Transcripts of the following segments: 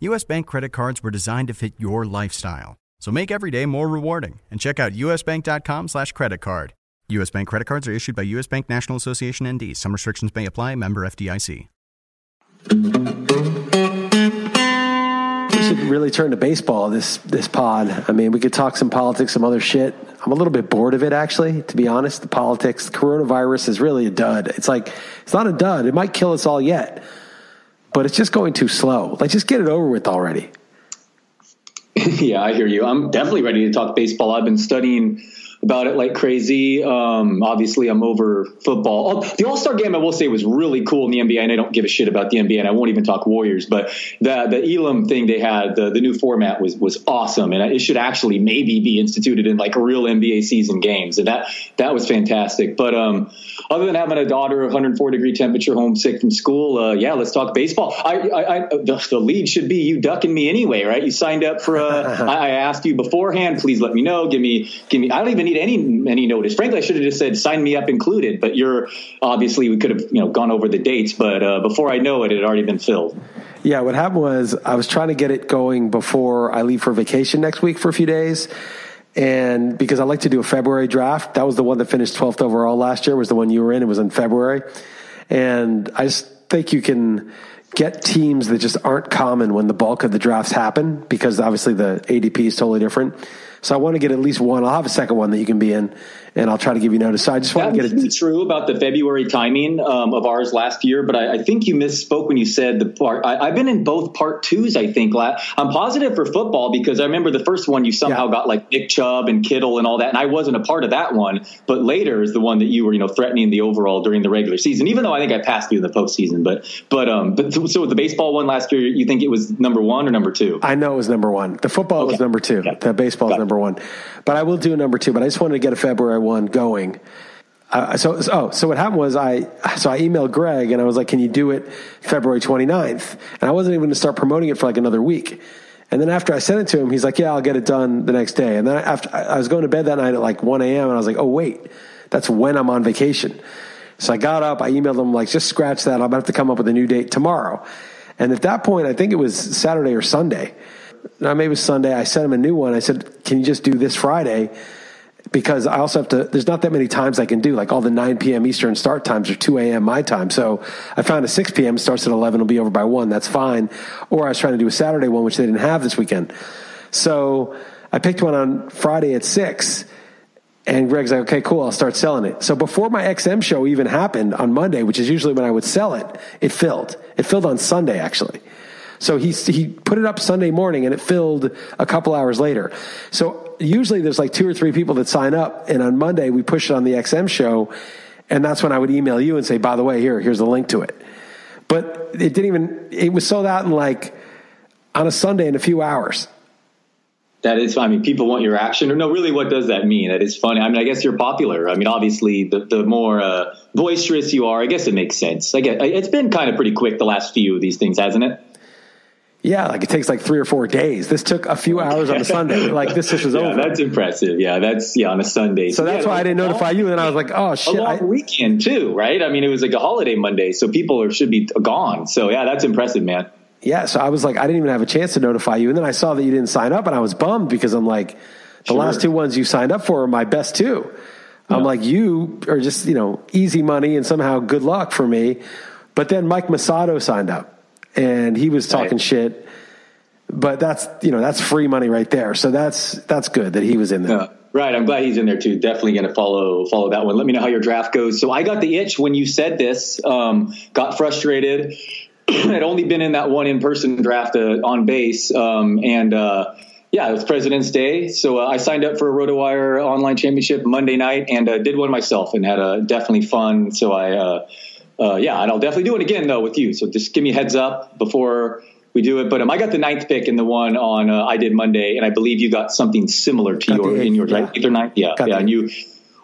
US Bank credit cards were designed to fit your lifestyle. So make every day more rewarding and check out usbank.com slash credit card. US Bank credit cards are issued by US Bank National Association ND. Some restrictions may apply. Member FDIC. We should really turn to baseball this this pod. I mean, we could talk some politics, some other shit. I'm a little bit bored of it, actually. To be honest, the politics, coronavirus is really a dud. It's like it's not a dud. It might kill us all yet, but it's just going too slow. Like, just get it over with already. yeah, I hear you. I'm definitely ready to talk baseball. I've been studying about it like crazy. Um, obviously, I'm over football. Oh, the All Star game, I will say, was really cool in the NBA, and I don't give a shit about the NBA, and I won't even talk Warriors. But the the Elam thing they had, the, the new format was was awesome, and it should actually maybe be instituted in like real NBA season games, and that that was fantastic. But um, other than having a daughter, 104 degree temperature, homesick from school, uh, yeah, let's talk baseball. I, I, I the, the, league should be you ducking me anyway, right? You signed up for. Uh, I, I asked you beforehand. Please let me know. Give me give me. I don't even need any any notice. Frankly, I should have just said sign me up included. But you're obviously we could have you know gone over the dates, but uh, before I know it, it had already been filled. Yeah, what happened was I was trying to get it going before I leave for vacation next week for a few days. And because I like to do a February draft, that was the one that finished 12th overall last year, was the one you were in. It was in February. And I just think you can get teams that just aren't common when the bulk of the drafts happen because obviously the ADP is totally different. So I want to get at least one. I'll have a second one that you can be in, and I'll try to give you notice. So I just want to get it. true about the February timing um, of ours last year, but I, I, think you misspoke when you said the part. I, have been in both part twos. I think I'm positive for football because I remember the first one you somehow yeah. got like Nick Chubb and Kittle and all that, and I wasn't a part of that one. But later is the one that you were, you know, threatening the overall during the regular season. Even though I think I passed you in the postseason, but but um, but so the baseball one last year, you think it was number one or number two? I know it was number one. The football okay. was number two. The baseball is number one. But I will do number two. But I just wanted to get a February one going. Uh, so, so, oh, so what happened was I, so I emailed Greg and I was like, can you do it February 29th? And I wasn't even going to start promoting it for like another week. And then after I sent it to him, he's like, yeah, I'll get it done the next day. And then after I was going to bed that night at like 1 a.m. and I was like, oh, wait, that's when I'm on vacation. So I got up, I emailed him like, just scratch that. I'm going to have to come up with a new date tomorrow. And at that point, I think it was Saturday or Sunday no, maybe it was Sunday. I sent him a new one. I said, "Can you just do this Friday?" Because I also have to. There's not that many times I can do. Like all the 9 p.m. Eastern start times are 2 a.m. my time. So I found a 6 p.m. starts at 11. Will be over by one. That's fine. Or I was trying to do a Saturday one, which they didn't have this weekend. So I picked one on Friday at six. And Greg's like, okay, cool, I'll start selling it. So before my XM show even happened on Monday, which is usually when I would sell it, it filled. It filled on Sunday, actually. So he, he put it up Sunday morning and it filled a couple hours later. So usually there's like two or three people that sign up. And on Monday, we push it on the XM show. And that's when I would email you and say, by the way, here, here's a link to it. But it didn't even, it was sold out in like on a Sunday in a few hours. That is, I mean, people want your action. Or no, really, what does that mean? That is funny. I mean, I guess you're popular. I mean, obviously, the, the more uh, boisterous you are, I guess it makes sense. I get, it's been kind of pretty quick the last few of these things, hasn't it? Yeah, like it takes like three or four days. This took a few hours on a Sunday. Like this is yeah, over. That's impressive. Yeah, that's yeah on a Sunday. So, that's yeah, why I didn't notify you. And I was like, oh shit, a long I, weekend too, right? I mean, it was like a holiday Monday, so people are, should be gone. So yeah, that's impressive, man. Yeah, so I was like, I didn't even have a chance to notify you, and then I saw that you didn't sign up, and I was bummed because I'm like, the sure. last two ones you signed up for are my best two. Yeah. I'm like, you are just you know easy money and somehow good luck for me. But then Mike Masato signed up, and he was talking right. shit but that's you know that's free money right there. So that's that's good that he was in there. Yeah. Right, I'm glad he's in there too. Definitely going to follow follow that one. Let me know how your draft goes. So I got the itch when you said this. Um, got frustrated. Had only been in that one in person draft uh, on base, um, and uh, yeah, it was President's Day, so uh, I signed up for a RotoWire online championship Monday night and uh, did one myself and had a definitely fun. So I, uh, uh, yeah, and I'll definitely do it again though with you. So just give me a heads up before we do it. But um, I got the ninth pick in the one on uh, I did Monday, and I believe you got something similar to got your eighth, in yours, yeah. right? Eighth or ninth, yeah, got yeah. And you,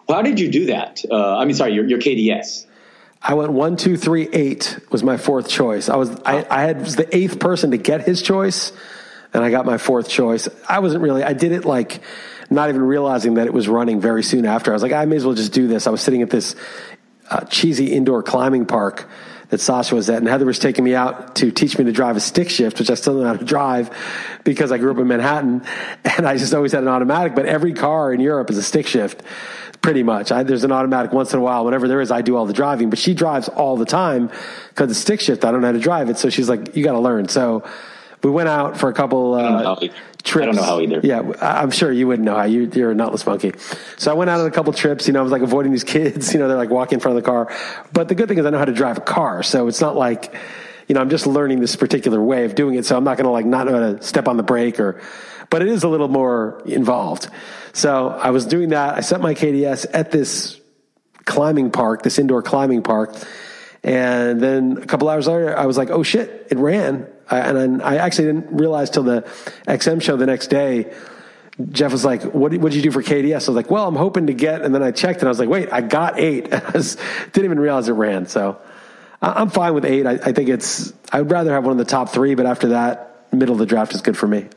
well, how did you do that? Uh, I mean, sorry, your, your KDS. I went one, two, three, eight was my fourth choice. I was I, I had was the eighth person to get his choice and I got my fourth choice. I wasn't really, I did it like not even realizing that it was running very soon after. I was like, I may as well just do this. I was sitting at this uh, cheesy indoor climbing park that Sasha was at, and Heather was taking me out to teach me to drive a stick shift, which I still don't know how to drive because I grew up in Manhattan, and I just always had an automatic. But every car in Europe is a stick shift, pretty much. I, there's an automatic once in a while. Whenever there is, I do all the driving, but she drives all the time because the stick shift. I don't know how to drive it, so she's like, "You got to learn." So we went out for a couple uh, trips. I don't know how either. Yeah, I'm sure you wouldn't know how. You, you're a nutless monkey. So I went out on a couple trips. You know, I was like avoiding these kids. You know, they're like walking in front of the car. But the good thing is I know how to drive a car, so it's not like you know I'm just learning this particular way of doing it. So I'm not going to like not know how to step on the brake or. But it is a little more involved. So I was doing that. I set my KDS at this climbing park, this indoor climbing park. And then a couple hours later, I was like, oh shit, it ran and I actually didn't realize till the XM show the next day. Jeff was like, what, did you do for KDS? I was like, well, I'm hoping to get, and then I checked and I was like, wait, I got eight. I didn't even realize it ran. So I'm fine with eight. I, I think it's, I'd rather have one of the top three, but after that, middle of the draft is good for me.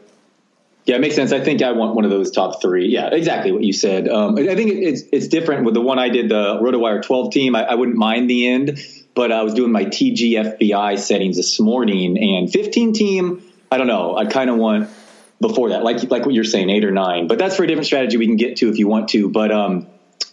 Yeah, it makes sense. I think I want one of those top three. Yeah, exactly what you said. Um, I think it's it's different with the one I did, the RotoWire 12 team. I, I wouldn't mind the end but I was doing my TGFBI settings this morning and 15 team. I don't know. I kind of want before that, like like what you're saying, eight or nine. But that's for a different strategy we can get to if you want to. But um,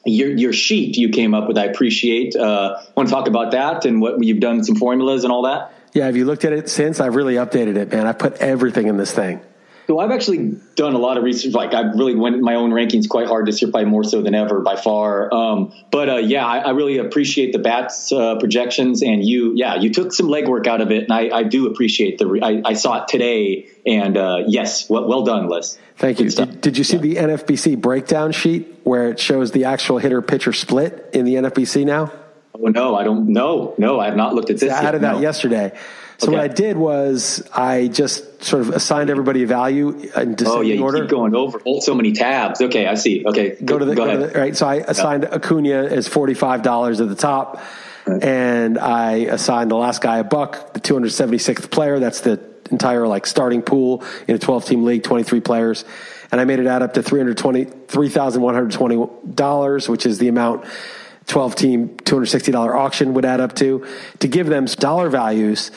your your sheet you came up with, I appreciate. Uh, want to talk about that and what you've done, some formulas and all that. Yeah, have you looked at it since? I've really updated it, man. I put everything in this thing. So I've actually done a lot of research. Like I really went my own rankings quite hard this year, probably more so than ever by far. Um, but uh, yeah, I, I, really appreciate the bats uh, projections, and you, yeah, you took some legwork out of it, and I, I do appreciate the. Re- I, I, saw it today, and uh, yes, well, well, done, Liss. Thank you. Did, did, you see yeah. the NFBC breakdown sheet where it shows the actual hitter pitcher split in the NFBC now? Oh no, I don't. No, no, I have not looked at this. I added yet, that no. yesterday. So okay. what I did was I just sort of assigned everybody a value in descending oh, yeah, you order. Keep going over so many tabs. Okay, I see. Okay, go to the, go, go to the right. So I assigned yeah. Acuna as forty five dollars at the top, right. and I assigned the last guy a buck, the two hundred seventy sixth player. That's the entire like starting pool in a twelve team league, twenty three players, and I made it add up to three hundred twenty three thousand one hundred twenty dollars, which is the amount 12 team $260 auction would add up to to give them dollar values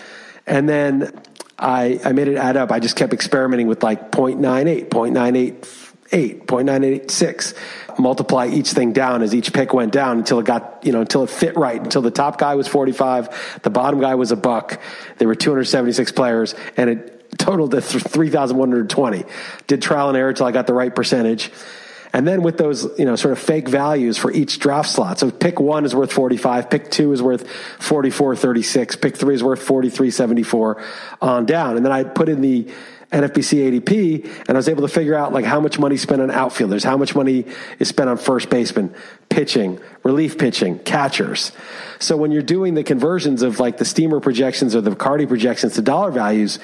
and then I, I made it add up. I just kept experimenting with like 0.98, 0.988, 0.986. Multiply each thing down as each pick went down until it got, you know, until it fit right. Until the top guy was 45, the bottom guy was a buck. There were 276 players, and it totaled to 3,120. Did trial and error until I got the right percentage. And then with those, you know, sort of fake values for each draft slot. So pick one is worth 45, pick two is worth 44, 36, pick three is worth 43, 74 on down. And then I put in the NFBC ADP and I was able to figure out like how much money spent on outfielders, how much money is spent on first baseman, pitching, relief pitching, catchers. So when you're doing the conversions of like the steamer projections or the Carty projections to dollar values,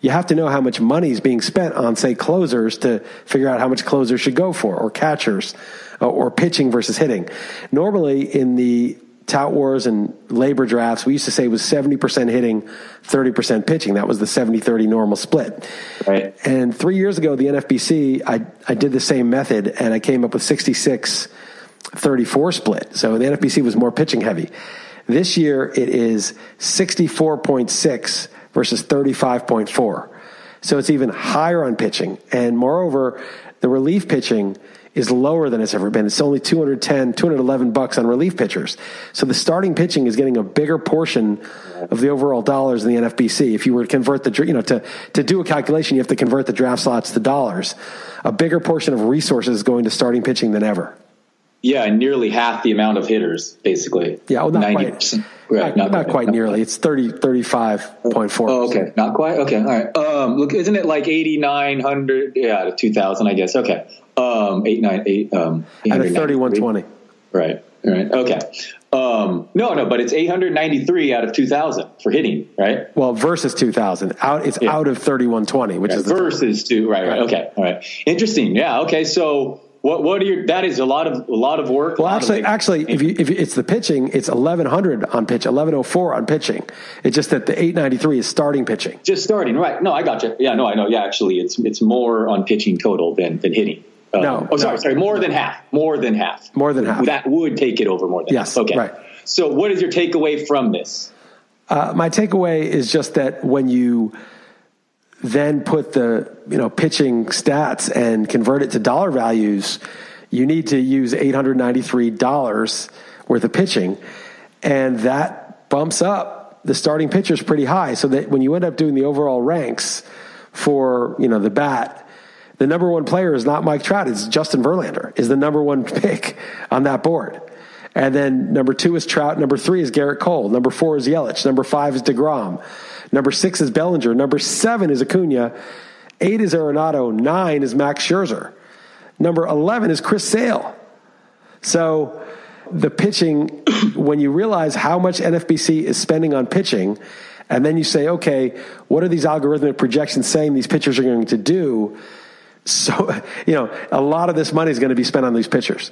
you have to know how much money is being spent on, say, closers to figure out how much closers should go for, or catchers, uh, or pitching versus hitting. Normally, in the tout wars and labor drafts, we used to say it was 70% hitting, 30% pitching. That was the 70 30 normal split. Right. And three years ago, the NFBC, I, I did the same method and I came up with 66 34 split. So the NFBC was more pitching heavy. This year, it is 64.6 versus 35.4. So it's even higher on pitching. And moreover, the relief pitching is lower than it's ever been. It's only 210, 211 bucks on relief pitchers. So the starting pitching is getting a bigger portion of the overall dollars in the NFBC. If you were to convert the, you know, to, to do a calculation, you have to convert the draft slots to dollars. A bigger portion of resources is going to starting pitching than ever. Yeah, nearly half the amount of hitters, basically. Yeah, well, not 90%. quite. Right, not, not, not quite, nearly. It's 30, 35.4. Oh, okay. Not quite. Okay. All right. Um, look, isn't it like 8,900? Yeah, 2,000, I guess. Okay. Um, 8, 9, 8, um, At a 3120. Right. Right. Okay. Um, no, no, but it's 893 out of 2000 for hitting, right? Well, versus 2000 out, it's yeah. out of 3120, which right. is versus two. Right, right. Okay. All right. Interesting. Yeah. Okay. So, what what are your? That is a lot of a lot of work. Well, actually, actually, if you if it's the pitching, it's eleven hundred on pitch, eleven oh four on pitching. It's just that the eight ninety three is starting pitching. Just starting, right? No, I got you. Yeah, no, I know. Yeah, actually, it's it's more on pitching total than than hitting. Uh, no, oh, sorry, no. sorry, more than half. More than half. More than half. That would take it over more than yes. Half. Okay, right. So, what is your takeaway from this? Uh, my takeaway is just that when you then put the you know pitching stats and convert it to dollar values you need to use $893 worth of pitching. And that bumps up the starting pitchers pretty high. So that when you end up doing the overall ranks for, you know, the bat, the number one player is not Mike Trout. It's Justin Verlander is the number one pick on that board. And then number two is Trout. Number three is Gerrit Cole. Number four is Yelich. Number five is DeGrom. Number six is Bellinger. Number seven is Acuna. Eight is Arenado. Nine is Max Scherzer. Number 11 is Chris Sale. So the pitching, when you realize how much NFBC is spending on pitching, and then you say, okay, what are these algorithmic projections saying these pitchers are going to do? So, you know, a lot of this money is going to be spent on these pitchers.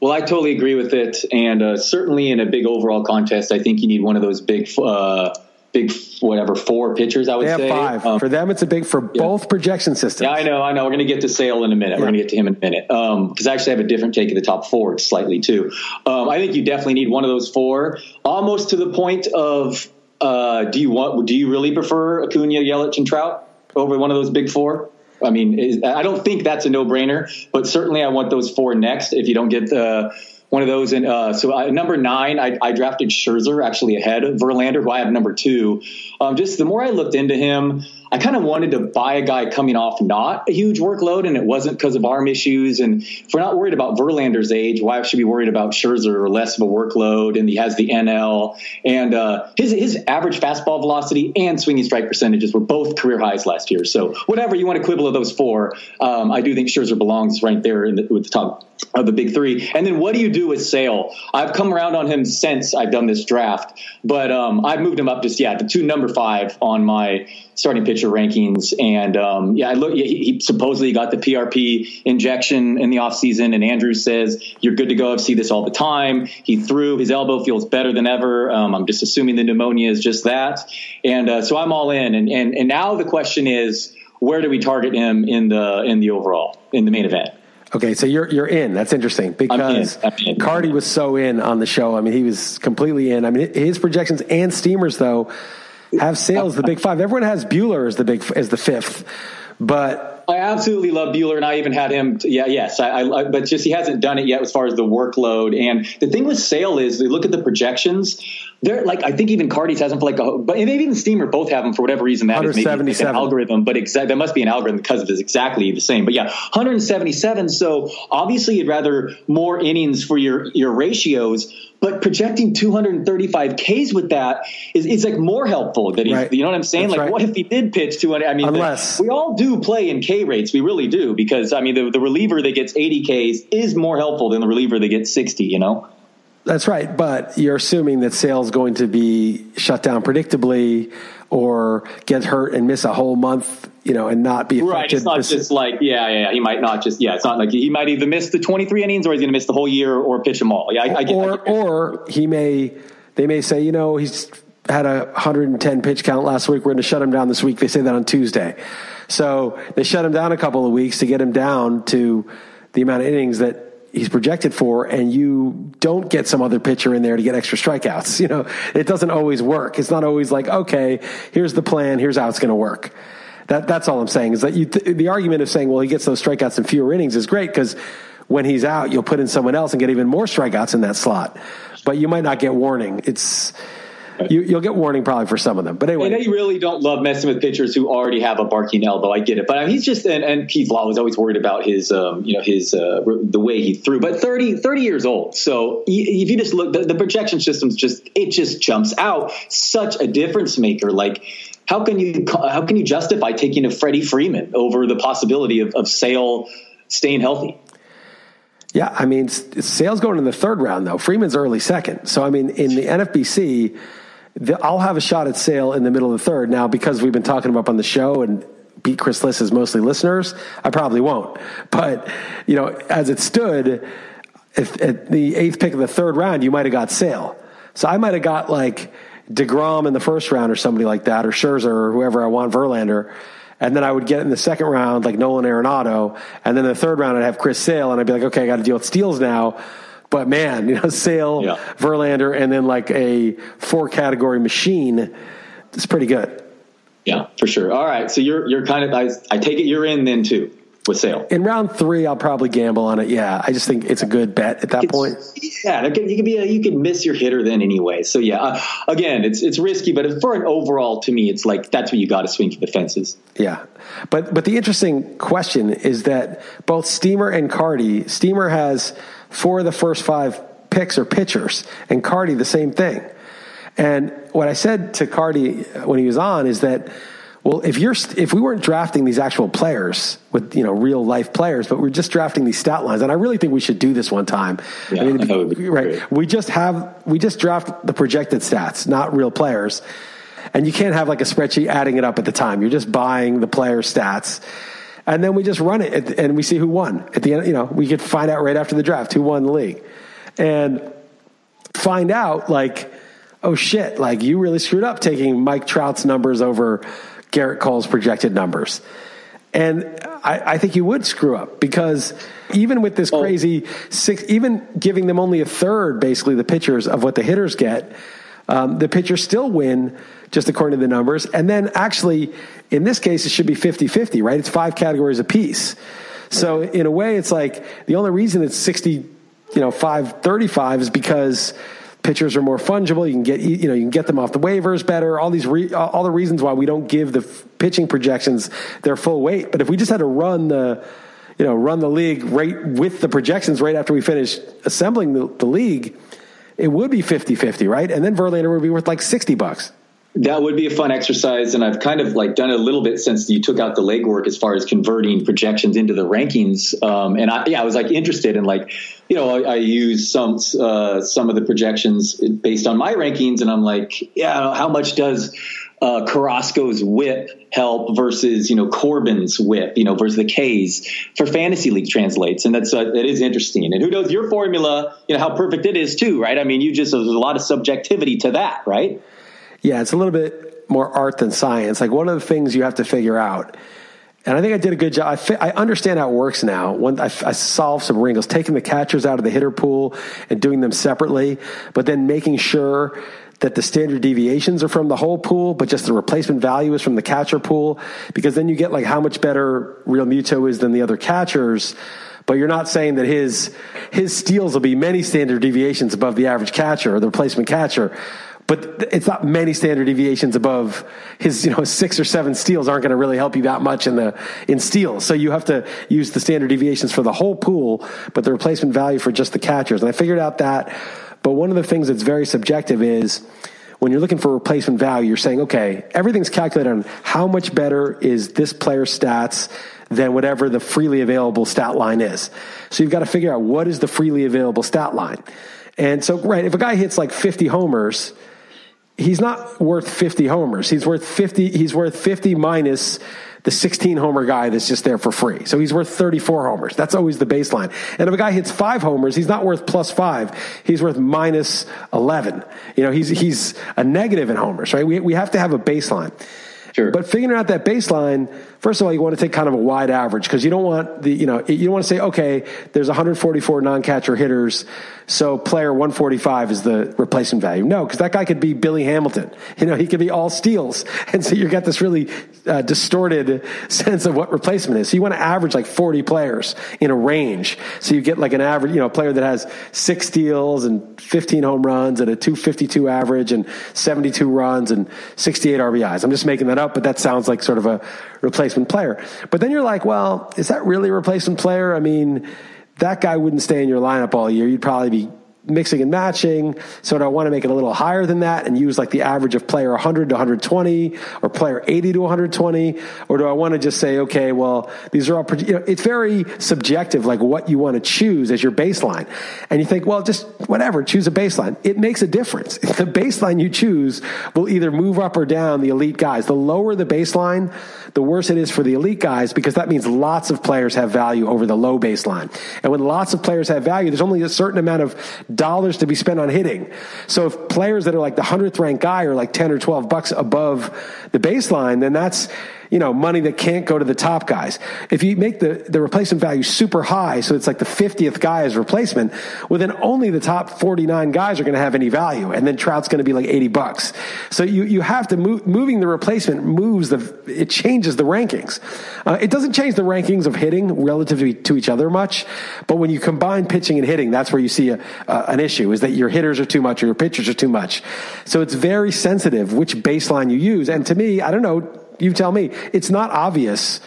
Well, I totally agree with it. And uh, certainly in a big overall contest, I think you need one of those big uh, big whatever four pitchers. I would they have say five um, for them. It's a big for yeah. both projection systems. Yeah, I know, I know. We're going to get to Sale in a minute. Yeah. We're going to get to him in a minute because um, I actually have a different take of the top four slightly too. Um, I think you definitely need one of those four, almost to the point of uh, do you want? Do you really prefer Acuna, Yelich, and Trout over one of those big four? I mean, is, I don't think that's a no-brainer, but certainly I want those four next. If you don't get the one of those. And uh, so uh, number nine, I, I, drafted Scherzer actually ahead of Verlander, who I have number two. Um, just the more I looked into him, I kind of wanted to buy a guy coming off not a huge workload, and it wasn't because of arm issues. And if we're not worried about Verlander's age, why should we be worried about Scherzer or less of a workload? And he has the NL, and uh, his his average fastball velocity and swinging strike percentages were both career highs last year. So whatever you want to quibble of those four, um, I do think Scherzer belongs right there the, with the top of the big three. And then what do you do with Sale? I've come around on him since I've done this draft, but um, I've moved him up just yeah to number five on my starting pitcher rankings. And um, yeah, I look. He, he, supposedly got the PRP injection in the offseason, and Andrew says you're good to go. I see this all the time. He threw. His elbow feels better than ever. Um, I'm just assuming the pneumonia is just that. And uh, so I'm all in. And, and and now the question is, where do we target him in the in the overall in the main event? Okay, so you're you're in. That's interesting because I'm in. I'm in. Carty was so in on the show. I mean, he was completely in. I mean, his projections and Steamers though have Sales the big five. Everyone has Buehler as the big as the fifth, but I absolutely love Buehler, and I even had him. To, yeah, yes, I, I, but just he hasn't done it yet as far as the workload. And the thing with Sale is, they look at the projections. They're like I think even Carty's has them for like a, but maybe even Steamer both have them for whatever reason that is maybe like an algorithm, but exa- there must be an algorithm because it is exactly the same. But yeah, 177. So obviously you'd rather more innings for your your ratios. But projecting 235 Ks with that is, is like more helpful. That he's, right. you know what I'm saying? That's like, right. what if he did pitch 200? I mean, Unless. The, we all do play in K rates. We really do because I mean, the, the reliever that gets 80 Ks is more helpful than the reliever that gets 60. You know. That's right, but you're assuming that Sale's going to be shut down predictably or get hurt and miss a whole month, you know, and not be affected. Right. It's not just like, yeah, yeah, he might not just, yeah, it's not like he might either miss the 23 innings or he's going to miss the whole year or pitch them all. Yeah, I, I get, or, I get or he may, they may say, you know, he's had a 110 pitch count last week. We're going to shut him down this week. They say that on Tuesday. So they shut him down a couple of weeks to get him down to the amount of innings that he's projected for and you don't get some other pitcher in there to get extra strikeouts. You know, it doesn't always work. It's not always like, okay, here's the plan, here's how it's going to work. That that's all I'm saying is that you, the argument of saying, well, he gets those strikeouts in fewer innings is great because when he's out, you'll put in someone else and get even more strikeouts in that slot. But you might not get warning. It's you, will get warning probably for some of them. But anyway, and they really don't love messing with pitchers who already have a barking elbow. I get it, but I mean, he's just and, and Pete Law was always worried about his, um, you know, his uh, the way he threw. But 30, 30 years old, so if you just look, the, the projection system's just it just jumps out. Such a difference maker. Like how can you how can you justify taking a Freddie Freeman over the possibility of, of Sale staying healthy? Yeah, I mean, Sale's going in the third round though. Freeman's early second. So I mean, in the NFBC, the, I'll have a shot at Sale in the middle of the third. Now, because we've been talking about on the show and beat Chris Liss is mostly listeners, I probably won't. But you know, as it stood, if at the eighth pick of the third round, you might have got Sale. So I might have got like DeGrom in the first round or somebody like that, or Scherzer or whoever I want, Verlander. And then I would get in the second round like Nolan Arenado. And then the third round, I'd have Chris Sale. And I'd be like, okay, I got to deal with steals now. But man, you know, Sale, yeah. Verlander, and then like a four category machine. It's pretty good. Yeah, for sure. All right. So you're, you're kind of, I, I take it you're in then too with Sale. In round three, I'll probably gamble on it. Yeah, I just think it's a good bet at that it's, point. Yeah, you could be a, you could miss your hitter then anyway. So yeah, uh, again, it's it's risky, but for an overall, to me, it's like that's what you got to swing for the fences. Yeah, but but the interesting question is that both Steamer and Carty, Steamer has four of the first five picks are pitchers, and Carty the same thing. And what I said to Carty when he was on is that well, if you're if we weren't drafting these actual players with you know real life players, but we're just drafting these stat lines, and I really think we should do this one time. Yeah, I mean, I right? Great. We just have we just draft the projected stats, not real players, and you can't have like a spreadsheet adding it up at the time. You're just buying the player stats, and then we just run it, and we see who won at the end. You know, we could find out right after the draft who won the league, and find out like, oh shit, like you really screwed up taking Mike Trout's numbers over Gerrit Cole's projected numbers. And I, I, think you would screw up because even with this oh. crazy six, even giving them only a third, basically, the pitchers of what the hitters get, um, the pitchers still win just according to the numbers. And then actually, in this case, it should be 50 50, right? It's five categories apiece. So in a way, it's like the only reason it's 60, you know, 535 is because pitchers are more fungible. You can get you know you can get them off the waivers better. All these re, all the reasons why we don't give the pitching projections their full weight. But if we just had to run the you know run the league right with the projections right after we finish assembling the, the league, it would be 50-50, right? And then Verlander would be worth like sixty bucks. That would be a fun exercise, and I've kind of like done it a little bit since you took out the legwork as far as converting projections into the rankings. Um, and I, yeah, I was like interested in like, you know, I, I use some uh, some of the projections based on my rankings, and I'm like, yeah, how much does uh, Carrasco's whip help versus you know Corbin's whip, you know, versus the K's for fantasy league translates, and that's uh, interesting. And who knows your formula, you know, how perfect it is too, right? I mean, you just there's a lot of subjectivity to that, right? Yeah, it's a little bit more art than science. Like one of the things you have to figure out, and I think I did a good job. I, fi- I understand how it works now. When I, I solved some wrinkles, taking the catchers out of the hitter pool and doing them separately, but then making sure that the standard deviations are from the whole pool, but just the replacement value is from the catcher pool, because then you get like how much better Realmuto is than the other catchers. But you're not saying that his his steals will be many standard deviations above the average catcher or the replacement catcher but it's not many standard deviations above his you know six or seven steals aren't going to really help you that much in the in steals so you have to use the standard deviations for the whole pool but the replacement value for just the catchers. And i figured out that but one of the things that's very subjective is when you're looking for replacement value you're saying okay everything's calculated on how much better is this player's stats than whatever the freely available stat line is. So you've got to figure out what is the freely available stat line. And so right if a guy hits like 50 homers he's not worth 50 homers. He's worth 50. He's worth 50 minus the 16 homer guy that's just there for free. So he's worth 34 homers. That's always the baseline. And if a guy hits five homers, he's not worth plus five. He's worth minus 11. You know, he's, he's a negative in homers, right? We, we have to have a baseline. Sure. But figuring out that baseline, first of all, you want to take kind of a wide average because you don't want the, you know, you don't want to say, okay, there's 144 non-catcher hitters, so player 145 is the replacement value. No, because that guy could be Billy Hamilton. You know, he could be all steals. And so you get this really uh, distorted sense of what replacement is. So you want to average like 40 players in a range. So you get like an average, you know, a player that has six steals and 15 home runs and a 252 average and 72 runs and 68 RBIs. I'm just making that up, but that sounds like sort of a replacement player. But then you're like, well, is that really a replacement player? I mean, that guy wouldn't stay in your lineup all year. You'd probably be mixing and matching. So do I want to make it a little higher than that and use like the average of player 100 to 120 or player 80 to 120? Or do I want to just say, okay, well, these are all, you know, it's very subjective, like what you want to choose as your baseline. And you think, well, just whatever, choose a baseline. It makes a difference. The baseline you choose will either move up or down the elite guys. The lower the baseline, the worse it is for the elite guys because that means lots of players have value over the low baseline. And when lots of players have value, there's only a certain amount of dollars to be spent on hitting. So if players that are like the 100th ranked guy are like 10 or 12 bucks above the baseline, then that's you know, money that can't go to the top guys. If you make the, the replacement value super high, so it's like the 50th guy as replacement, well, then only the top 49 guys are going to have any value. And then Trout's going to be like 80 bucks. So you, you have to move, moving the replacement moves the, it changes the rankings. Uh, it doesn't change the rankings of hitting relative to, to, each other much. But when you combine pitching and hitting, that's where you see a, uh, an issue is that your hitters are too much or your pitchers are too much. So it's very sensitive which baseline you use. And to me, I don't know, you tell me. It's not obvious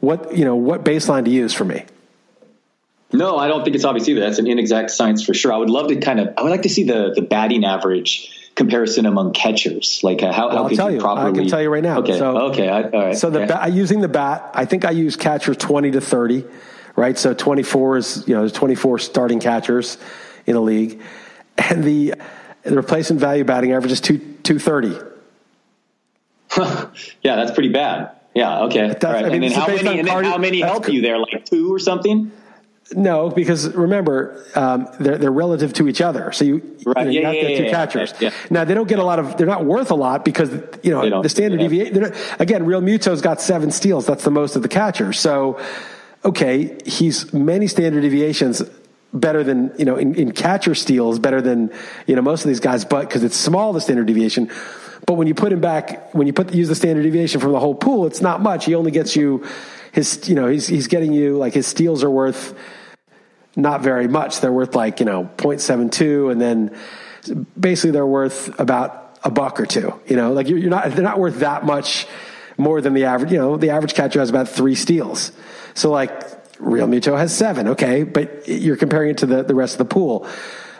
what you know what baseline to use for me. No, I don't think it's obvious either. That's an inexact science for sure. I would love to kind of. I would like to see the the batting average comparison among catchers. Like uh, how, well, how I'll tell you. Properly... I can tell you right now. Okay. So, okay. I, all right. So the okay. using the bat, I think I use catcher twenty to thirty. Right. So twenty four is you know there's twenty four starting catchers in a league, and the the replacement value batting average is two two thirty. yeah, that's pretty bad. Yeah. Okay. All right. I mean, and then how many? And then how many help you there? Like two or something? No, because remember, um, they're, they're relative to each other. So you, right. you, know, you yeah, have yeah, two yeah, catchers. Yeah. Now they don't get a lot of, they're not worth a lot because, you know, the standard deviation, again, Realmuto's got seven steals. That's the most of the catcher. So, okay, he's many standard deviations better than, you know, in, in catcher steals, better than, you know, most of these guys, but because it's small, the standard deviation. But when you put him back, when you put use the standard deviation from the whole pool, it's not much. He only gets you his, you know, he's he's getting you like his steals are worth not very much. They're worth like you know 0.72, and then basically they're worth about a buck or two. You know, like you're, you're not they're not worth that much more than the average. You know, the average catcher has about three steals. So like Realmuto has seven. Okay, but you're comparing it to the the rest of the pool.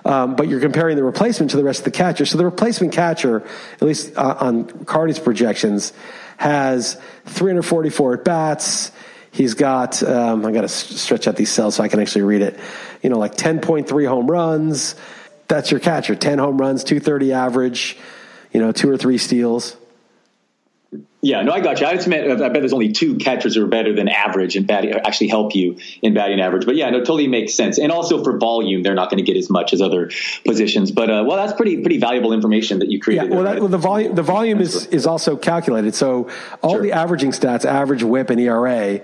Um, but you're comparing the replacement to the rest of the catcher. So the replacement catcher, at least uh, on Carty's projections, has 344 at bats. He's got, um, I got to stretch out these cells so I can actually read it. You know, like 10.3 home runs. That's your catcher. 10 home runs, 230 average, you know, two or three steals. Yeah, no, I got you. I just meant I bet there's only two catchers who are better than average and batting actually help you in batting average. But yeah, no, totally makes sense. And also for volume, they're not going to get as much as other positions. But uh, well, that's pretty pretty valuable information that you created. Yeah, well, that, well the volume the volume is is also calculated. So all sure. the averaging stats, average WHIP and ERA,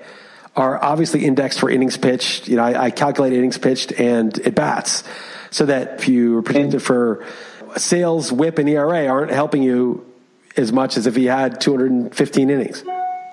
are obviously indexed for innings pitched. You know, I, I calculate innings pitched and at bats, so that if you are predicted for sales, WHIP, and ERA aren't helping you as much as if he had 215 innings.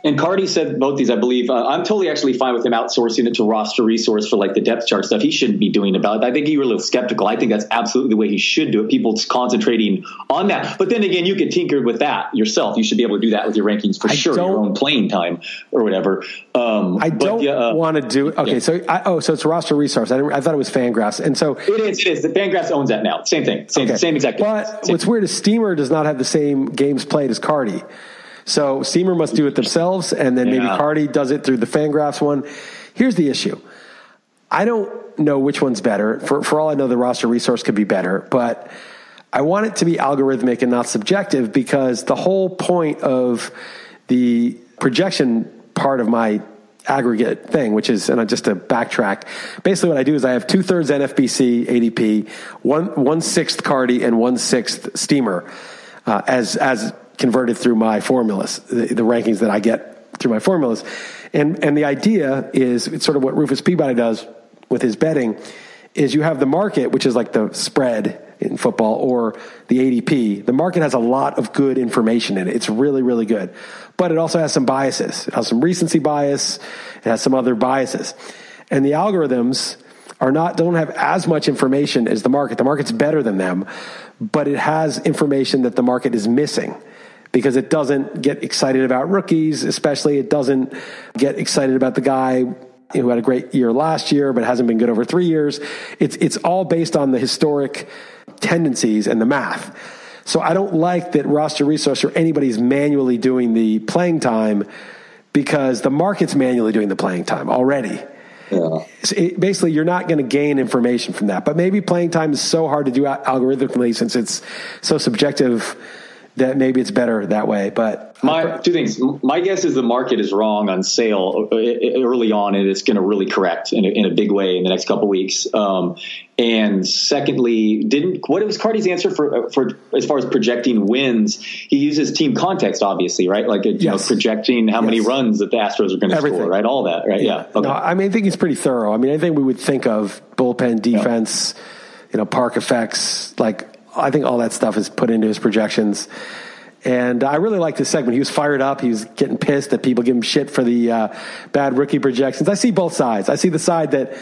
And Carty said both these, I believe. Uh, I'm totally actually fine with him outsourcing it to roster resource for like the depth chart stuff. He shouldn't be doing about it. I think were a little skeptical. I think that's absolutely the way he should do it. People concentrating on that. But then again, you could tinker with that yourself. You should be able to do that with your rankings for I sure, your own playing time or whatever. Um, I don't yeah, uh, want to do. Okay, yeah. so I, oh, so it's roster resource. I, I, thought it was Fangraphs, and so it is. It is. The Fangraphs owns that now. Same thing. Same, okay. same exact. But same. what's weird is Steamer does not have the same games played as Carty. So Steamer must do it themselves, and then maybe Carty does it through the Fangraphs one. Here's the issue. I don't know which one's better. For, for all I know, the roster resource could be better, but I want it to be algorithmic and not subjective because the whole point of the projection part of my aggregate thing, which is, and just to backtrack, basically what I do is I have two thirds NFBC ADP, one one sixth Carty, and one sixth Steamer uh, as as converted through my formulas, the, the rankings that I get through my formulas. And, and the idea is it's sort of what Rufus Peabody does with his betting is you have the market, which is like the spread in football or the ADP. The market has a lot of good information in it. It's really, really good. But it also has some biases. It has some recency bias. It has some other biases. And the algorithms are not, don't have as much information as the market. The market's better than them, but it has information that the market is missing because it doesn't get excited about rookies, especially it doesn't get excited about the guy who had a great year last year but hasn't been good over three years. It's it's all based on the historic tendencies and the math. So I don't like that roster resource or anybody's manually doing the playing time because the market's manually doing the playing time already. Yeah. It, basically, you're not going to gain information from that. But maybe playing time is so hard to do algorithmically since it's so subjective that maybe it's better that way. But my two things. My guess is the market is wrong on Sale uh, early on, and it's going to really correct in a, in a, big way in the next couple weeks. Um, and secondly, didn't what was Carty's answer for uh, for as far as projecting wins? He uses team context, obviously, right? Like you yes. know, projecting how yes. many runs that the Astros are going to score, right? All that, right? Yeah. yeah. Okay. No, I mean, I think he's pretty thorough. I mean, I think we would think of bullpen defense, yeah. you know, park effects, like I think all that stuff is put into his projections. And I really liked his segment. He was fired up. He was getting pissed that people give him shit for the uh, bad rookie projections. I see both sides. I see the side that,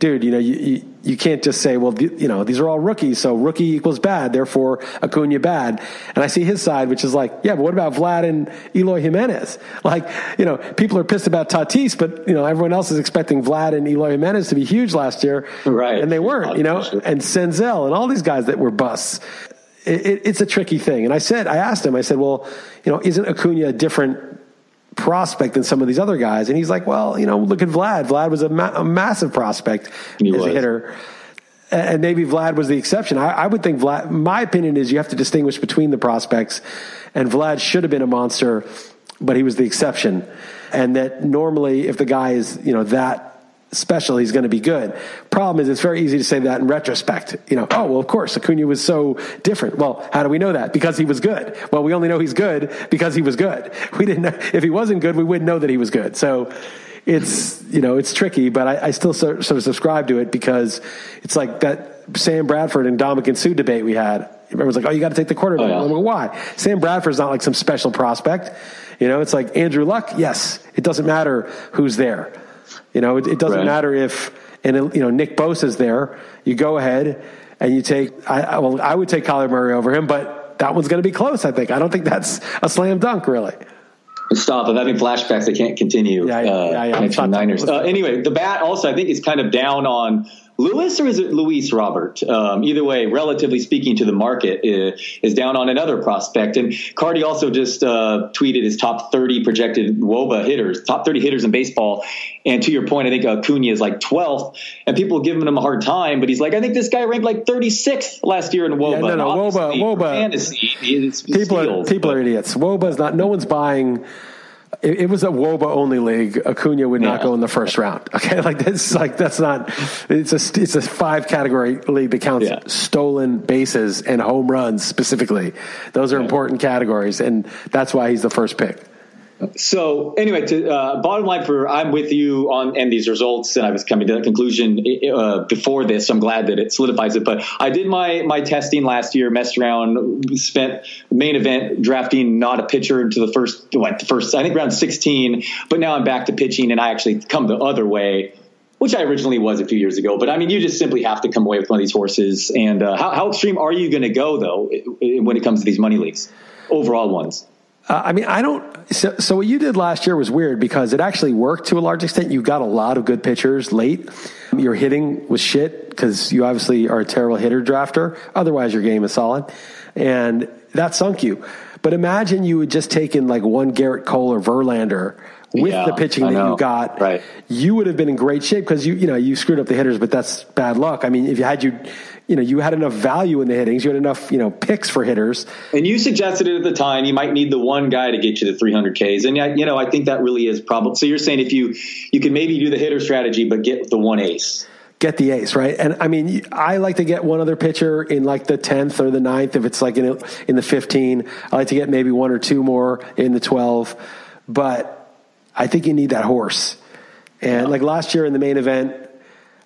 dude, you know, you, you, you can't just say, well, you know, these are all rookies, so rookie equals bad, therefore Acuna bad. And I see his side, which is like, yeah, but what about Vlad and Eloy Jimenez? Like, you know, people are pissed about Tatis, but, you know, everyone else is expecting Vlad and Eloy Jimenez to be huge last year. Right. And they weren't, you know, and Senzel and all these guys that were busts it, it's a tricky thing. And I said, I asked him, I said, well, you know, isn't Acuna a different prospect than some of these other guys? And he's like, well, you know, look at Vlad. Vlad was a, ma- a massive prospect he as was. a hitter. And maybe Vlad was the exception. I, I would think Vlad, my opinion is you have to distinguish between the prospects. And Vlad should have been a monster, but he was the exception. And that normally, if the guy is, you know, that special, he's going to be good. Problem is, it's very easy to say that in retrospect. You know, oh, well, of course, Acuna was so different. Well, how do we know that? Because he was good. Well, we only know he's good because he was good. We didn't know, if he wasn't good, we wouldn't know that he was good. So it's, you know, it's tricky, but I, I still sort, sort of subscribe to it because it's like that Sam Bradford and Ndamukong Suh debate we had. Everyone's like, oh, you got to take the quarterback. Oh, yeah. I'm like, why? Sam Bradford's not like some special prospect. You know, it's like Andrew Luck. Yes, it doesn't matter who's there. You know, it, it doesn't right. matter if and you know Nick Bosa's there. You go ahead and you take. I, I well, I would take Kyler Murray over him, but that one's going to be close. I think. I don't think that's a slam dunk, really. Stop! I'm having flashbacks. I can't continue. Yeah, yeah, uh, yeah. yeah. Niners. Uh, anyway, the bat also I think is kind of down on Lewis or is it Luis Robert? Um, either way, relatively speaking to the market, is, uh, is, down on another prospect. And Carty also just uh, tweeted his top 30 projected WOBA hitters, top 30 hitters in baseball. And to your point, I think Acuna is like 12th, and people are giving him a hard time. But he's like, I think this guy ranked like 36th last year in WOBA. Yeah, no, no, WOBA, WOBA. Fantasy, people are people are idiots. WOBA is not. No one's buying it, it, was a WOBA only league, Acuna would not yeah. go in the first round. Okay, like this, like that's not. It's a it's a five category league that counts yeah. stolen bases and home runs specifically. Those are yeah. important categories, and that's why he's the first pick. So anyway, to uh, bottom line for I'm with you on and these results, and I was coming to that conclusion uh, before this. So I'm glad that it solidifies it. But I did my my testing last year, messed around, spent main event drafting not a pitcher into the first what the first I think round 16. But now I'm back to pitching, and I actually come the other way. Which I originally was a few years ago, but I mean, you just simply have to come away with one of these horses. And uh, how, how extreme are you going to go, though, when it comes to these money leagues, overall ones? Uh, I mean, I don't. So, so, what you did last year was weird because it actually worked to a large extent. You got a lot of good pitchers late. Your hitting was shit because you obviously are a terrible hitter drafter. Otherwise, your game is solid, and that sunk you. But imagine you had just taken like one Gerrit Cole or Verlander with yeah, the pitching that you got. Right. You would have been in great shape because you you know you screwed up the hitters, but that's bad luck. I mean, if you had you you know, you had enough value in the hittings. You had enough, you know, picks for hitters. And you suggested it at the time. You might need the one guy to get you the 300 Ks. And yet, you know, I think that really is probably. So you're saying if you you can maybe do the hitter strategy, but get the one ace. get the ace, right? And I mean, I like to get one other pitcher in like the 10th or the 9th. If it's like in, in the 15, I like to get maybe one or two more in the 12. But I think you need that horse. And yeah. like last year in the main event,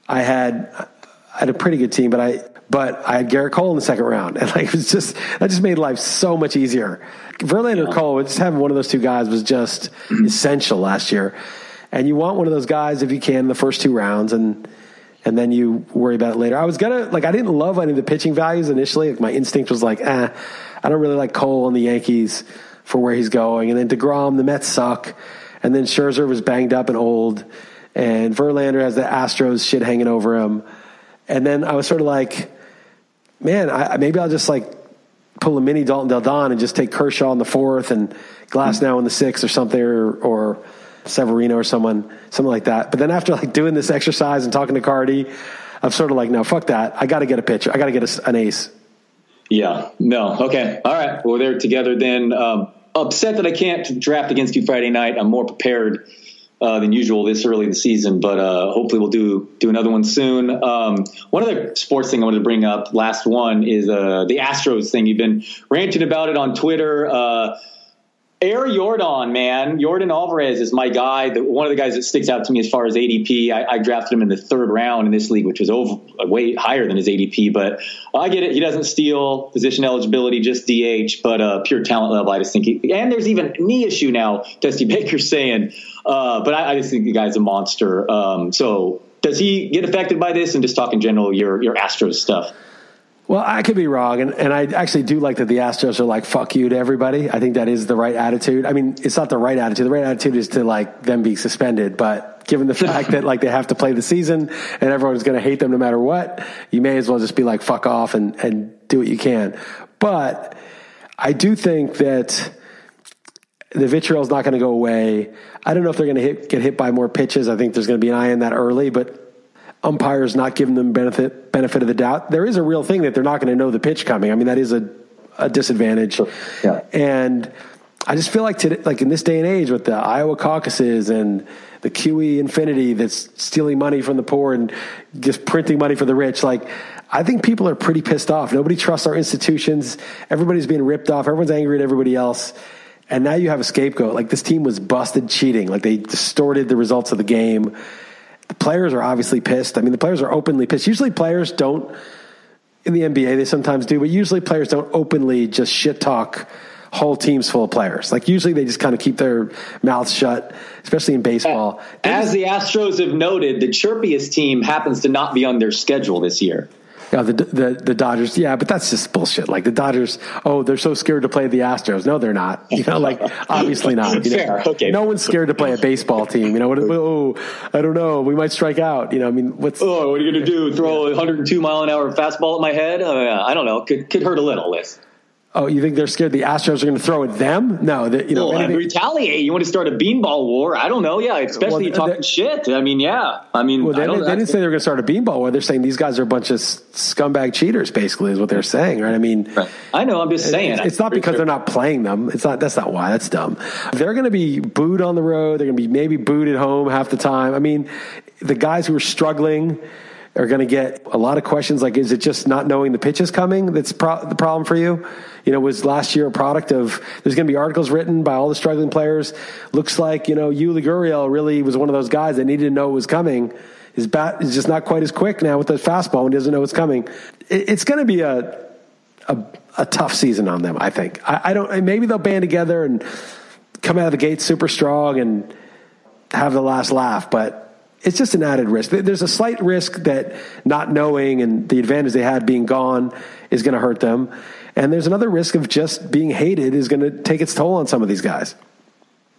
I had, I had a pretty good team, but I, but I had Gerrit Cole in the second round. And like, it was just, that just made life so much easier. Verlander yeah. Cole, just having one of those two guys was just essential last year. And you want one of those guys if you can in the first two rounds. And, and then you worry about it later. I was gonna like I didn't love any of the pitching values initially. Like my instinct was like, eh, I don't really like Cole on the Yankees for where he's going. And then Degrom, the Mets suck, and then Scherzer was banged up and old, and Verlander has the Astros shit hanging over him. And then I was sort of like, man, I, maybe I'll just like pull a mini Dalton Del Don and just take Kershaw in the fourth and Glasnow in the sixth or something, or, or Severino or someone, something like that. But then after like doing this exercise and talking to Carty, I'm sort of like, no, fuck that. I got to get a pitcher. I got to get a, an ace. Yeah. No. Okay. All right. Well, they're together then. Um, upset that I can't draft against you Friday night. I'm more prepared uh, than usual this early in the season, but uh, hopefully we'll do do another one soon. Um, one other sports thing I wanted to bring up, last one, is uh, the Astros thing. You've been ranting about it on Twitter. Uh, Air Jordan, man, Yordan Alvarez is my guy. The, one of the guys that sticks out to me as far as ADP. I, I, drafted him in the third round in this league, which was over way higher than his ADP. But I get it; he doesn't steal position eligibility, just DH, but uh, pure talent level. I just think, he, and there's even knee issue now. Dusty Baker saying, uh, but I, I, just think the guy's a monster. Um, so does he get affected by this? And just talk in general, your your Astros stuff. Well, I could be wrong, and, and I actually do like that the Astros are like "fuck you" to everybody. I think that is the right attitude. I mean, it's not the right attitude. The right attitude is to like them be suspended, but given the fact that like they have to play the season and everyone's going to hate them no matter what, you may as well just be like "fuck off" and and do what you can. But I do think that the vitriol is not going to go away. I don't know if they're going to get hit by more pitches. I think there's going to be an eye on that early, but umpires not giving them benefit benefit of the doubt. There is a real thing that they're not going to know the pitch coming. I mean, that is a a disadvantage. Sure. Yeah. And I just feel like today, like in this day and age with the Iowa caucuses and the QE infinity that's stealing money from the poor and just printing money for the rich, like I think people are pretty pissed off. Nobody trusts our institutions. Everybody's being ripped off. Everyone's angry at everybody else. And now you have a scapegoat. Like this team was busted cheating. Like they distorted the results of the game the players are obviously pissed. I mean, the players are openly pissed. Usually, players don't in the NBA. They sometimes do, but usually, players don't openly just shit talk whole teams full of players. Like usually, they just kind of keep their mouths shut, especially in baseball. As the Astros have noted, the chirpiest team happens to not be on their schedule this year. Yeah, the, the the Dodgers. Yeah, but that's just bullshit. Like the Dodgers. Oh, they're so scared to play the Astros. No, they're not. You know, like obviously not. You know, Fair. Okay. No one's scared to play a baseball team. You know, what, oh, I don't know. We might strike out. You know, I mean, what's oh, what are you gonna do? Throw a 102 mile an hour fastball at my head? Oh, yeah, I don't know. Could could hurt a little. Liss. Oh, you think they're scared the Astros are going to throw at them? No, that you know, well, anything, retaliate. You want to start a beanball war? I don't know. Yeah, especially well, talking shit. I mean, yeah. I mean, well, they, they, didn't say they were going to start a beanball war. They're saying these guys are a bunch of scumbag cheaters. Basically, is what they're saying, right? I mean, right. I know. I'm just saying. It's, it's not because sure. they're not playing them. It's not. That's not why. That's dumb. They're going to be booed on the road. They're going to be maybe booed at home half the time. I mean, the guys who are struggling are going to get a lot of questions like, is it just not knowing the pitch is coming that's pro- the problem for you? You know, was last year a product of, there's going to be articles written by all the struggling players. Looks like, you know, Yuli Gurriel really was one of those guys that needed to know was coming. His bat is just not quite as quick now with the fastball and he doesn't know what's coming. It, it's going to be a, a, a, tough season on them, I think. I, I don't, maybe they'll band together and come out of the gate super strong and have the last laugh, but it's just an added risk. There's a slight risk that not knowing and the advantage they had being gone is going to hurt them. And there's another risk of just being hated is going to take its toll on some of these guys.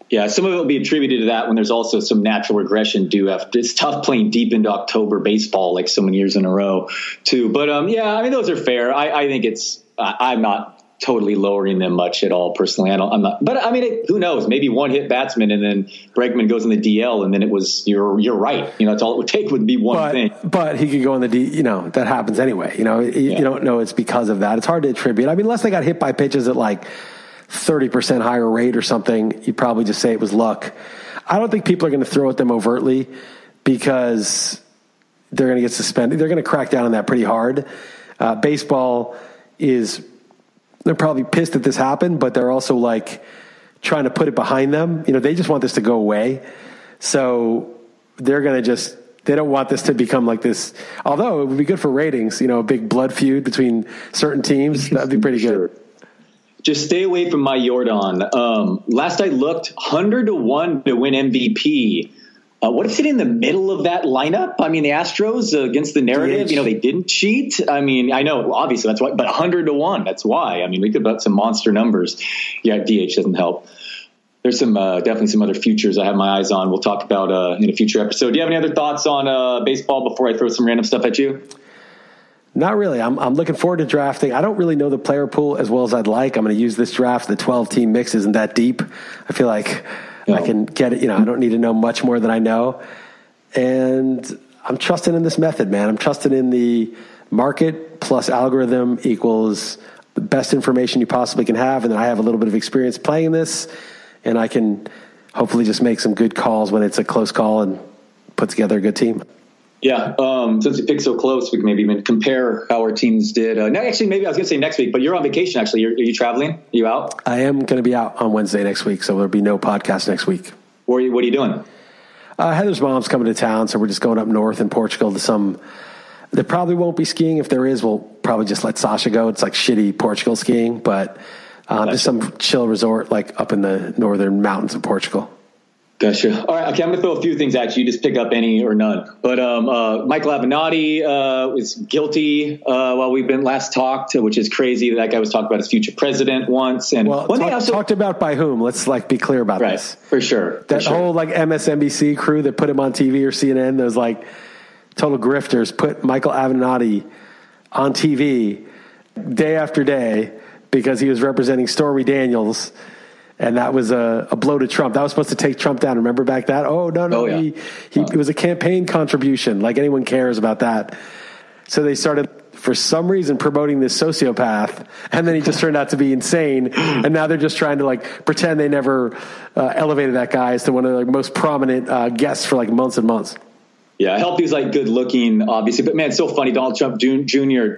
Yeah, some of it will be attributed to that when there's also some natural regression due after it's tough playing deep into October baseball like so many years in a row too. But um, yeah, I mean those are fair. I, I think it's I'm not totally lowering them much at all. Personally, I don't. I'm not. But I mean, it, who knows? Maybe one hit batsman, and then Bregman goes in the DL, and then it was you're you're right. You know, that's all it would take would be one but, thing. But he could go in the D. You know, that happens anyway. You know, you, yeah. you don't know it's because of that. It's hard to attribute. I mean, unless they got hit by pitches at like thirty percent higher rate or something, you'd probably just say it was luck. I don't think people are going to throw at them overtly because they're going to get suspended. They're going to crack down on that pretty hard. Uh, baseball is they're probably pissed that this happened, but they're also like trying to put it behind them. You know, they just want this to go away. So they're going to just they don't want this to become like this. Although it would be good for ratings, you know, a big blood feud between certain teams. That'd be pretty sure. good. Just stay away from my Jordan. Um, last I looked, hundred to one to win MVP. Uh, what if it in the middle of that lineup? I mean, the Astros uh, against the narrative, DH. you know, they didn't cheat. I mean, I know obviously that's why, but hundred to one, that's why. I mean, we could put some monster numbers. Yeah, DH doesn't help there's some uh, definitely some other futures I have my eyes on. We'll talk about uh, in a future episode. Do you have any other thoughts on uh, baseball before I throw some random stuff at you? Not really. I'm, I'm looking forward to drafting. I don't really know the player pool as well as I'd like. I'm going to use this draft. The 12 team mix isn't that deep. I feel like No. I can get it. You know, I don't need to know much more than I know. And I'm trusting in this method, man. I'm trusting in the market plus algorithm equals the best information you possibly can have. And then I have a little bit of experience playing this, and I can hopefully just make some good calls when it's a close call and put together a good team. Yeah. Um, since we picked so close, we can maybe even compare how our teams did. Uh, no, actually, maybe I was going to say next week, but you're on vacation. Actually, you're, are you traveling? Are you out? I am going to be out on Wednesday next week, so there'll be no podcast next week. Or what are you doing? Uh, Heather's mom's coming to town, so we're just going up north in Portugal to some. There probably won't be skiing. If there is, we'll probably just let Sasha go. It's like shitty Portugal skiing, but uh, just some chill resort like up in the northern mountains of Portugal. Gotcha. All right. Okay. I'm going to throw a few things at you. Just pick up any or none. But um, uh, Michael Avenatti uh, was guilty uh, while we've been last talked, which is crazy. That guy was talking about his future president once. And Well, one talk, also talked about by whom? Let's like be clear about right this. for sure. for That sure. whole like MSNBC crew that put him on TV or CNN, those like total grifters, put Michael Avenatti on TV day after day because he was representing Stormy Daniels. And that was a, a blow to Trump. That was supposed to take Trump down. Remember back that? Oh, no, no. Oh, yeah. he, he, it was a campaign contribution. Like anyone cares about that. So they started, for some reason, promoting this sociopath. And then he just turned out to be insane. And now they're just trying to like pretend they never uh, elevated that guy as to one of the like, most prominent uh, guests for like months and months. Yeah, he's like good looking, obviously. But man, it's so funny. Donald Trump Jr.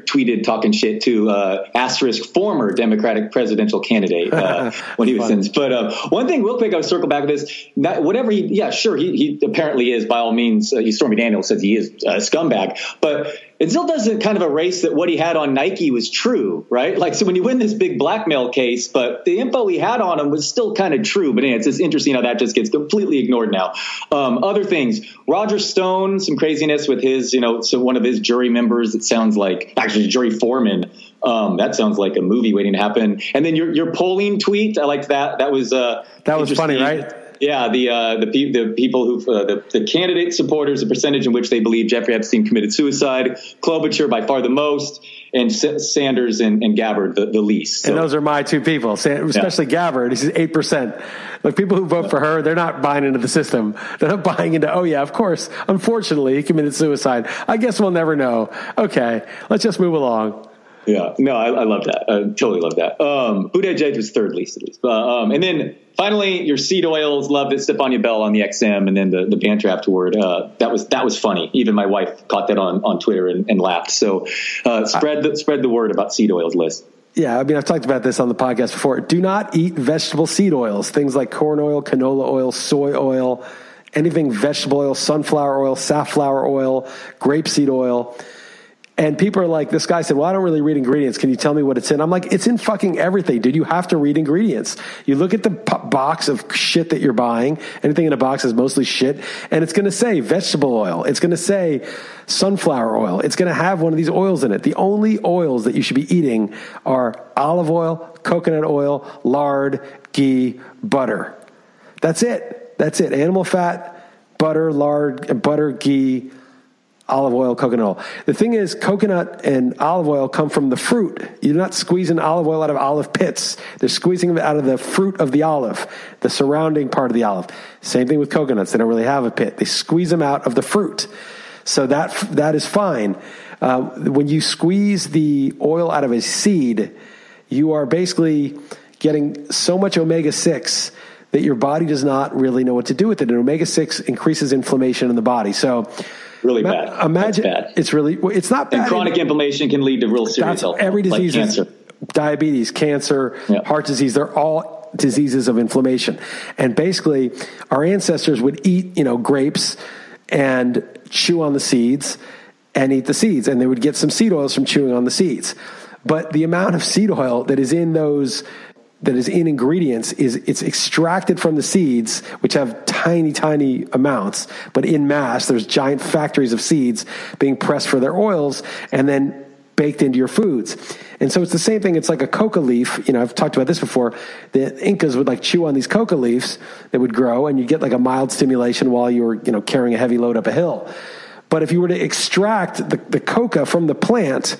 tweeted talking shit to uh, asterisk former Democratic presidential candidate uh, when he was in. But uh, one thing, real quick, I'll circle back to this. That, whatever he, yeah, sure, he, he apparently is by all means. Uh, he, Stormy Daniels says he is a scumbag, but it still doesn't kind of erase that what he had on Nike was true, right? Like, so when you win this big blackmail case, but the info he had on him was still kind of true. But anyway, it's just interesting how that just gets completely ignored now. Um, other things, Roger Stone, some craziness with his, you know, so one of his jury members. It sounds like actually jury foreman. Um, that sounds like a movie waiting to happen. And then your your polling tweet, I liked that. That was uh, That was funny, right? Yeah, the uh, the pe- the people who uh, the the candidate supporters, the percentage in which they believe Jeffrey Epstein committed suicide. Klobuchar by far the most, and S- Sanders and, and Gabbard the, the least. So, And those are my two people, especially Gabbard. He's eight percent. Like people who vote for her, they're not buying into the system. They're not buying into. Oh yeah, of course. Unfortunately, he committed suicide. I guess we'll never know. Okay, let's just move along. Yeah, no, I, I love that. I totally love that. Um, Buttigieg was third least at least. Uh, um, and then finally, your seed oils loved it. Stephania Bell on the XM, and then the, the banter afterward. Uh, that was that was funny. Even my wife caught that on, on Twitter and, and laughed. So uh, spread the spread the word about seed oils, Liss. Yeah, I mean, I've talked about this on the podcast before. Do not eat vegetable seed oils, things like corn oil, canola oil, soy oil, anything vegetable oil, sunflower oil, safflower oil, grapeseed oil. And people are like, this guy said, well, I don't really read ingredients. Can you tell me what it's in? I'm like, it's in fucking everything, dude. You have to read ingredients. You look at the po- box of shit that you're buying. Anything in a box is mostly shit. And it's going to say vegetable oil. It's going to say sunflower oil. It's going to have one of these oils in it. The only oils that you should be eating are olive oil, coconut oil, lard, ghee, butter. That's it. That's it. Animal fat, butter, lard, butter, ghee, olive oil, coconut oil. The thing is, coconut and olive oil come from the fruit. You're not squeezing olive oil out of olive pits. They're squeezing it out of the fruit of the olive, the surrounding part of the olive. Same thing with coconuts. They don't really have a pit. They squeeze them out of the fruit. So that, that is fine. Uh, when you squeeze the oil out of a seed, you are basically getting so much omega 6 that your body does not really know what to do with it. And omega 6 increases inflammation in the body. So, really bad. Imagine bad. it's really well, it's not bad. And chronic inflammation can lead to real serious health. Every disease, like cancer. diabetes, cancer, yeah. heart disease, they're all diseases of inflammation. And basically, our ancestors would eat, you know, grapes and chew on the seeds and eat the seeds, and they would get some seed oils from chewing on the seeds. But the amount of seed oil that is in those that is in ingredients is it's extracted from the seeds, which have tiny, tiny amounts, but in mass, there's giant factories of seeds being pressed for their oils and then baked into your foods. And so it's the same thing. It's like a coca leaf. You know, I've talked about this before. The Incas would like chew on these coca leaves that would grow and you'd get like a mild stimulation while you were, you know, carrying a heavy load up a hill. But if you were to extract the, the coca from the plant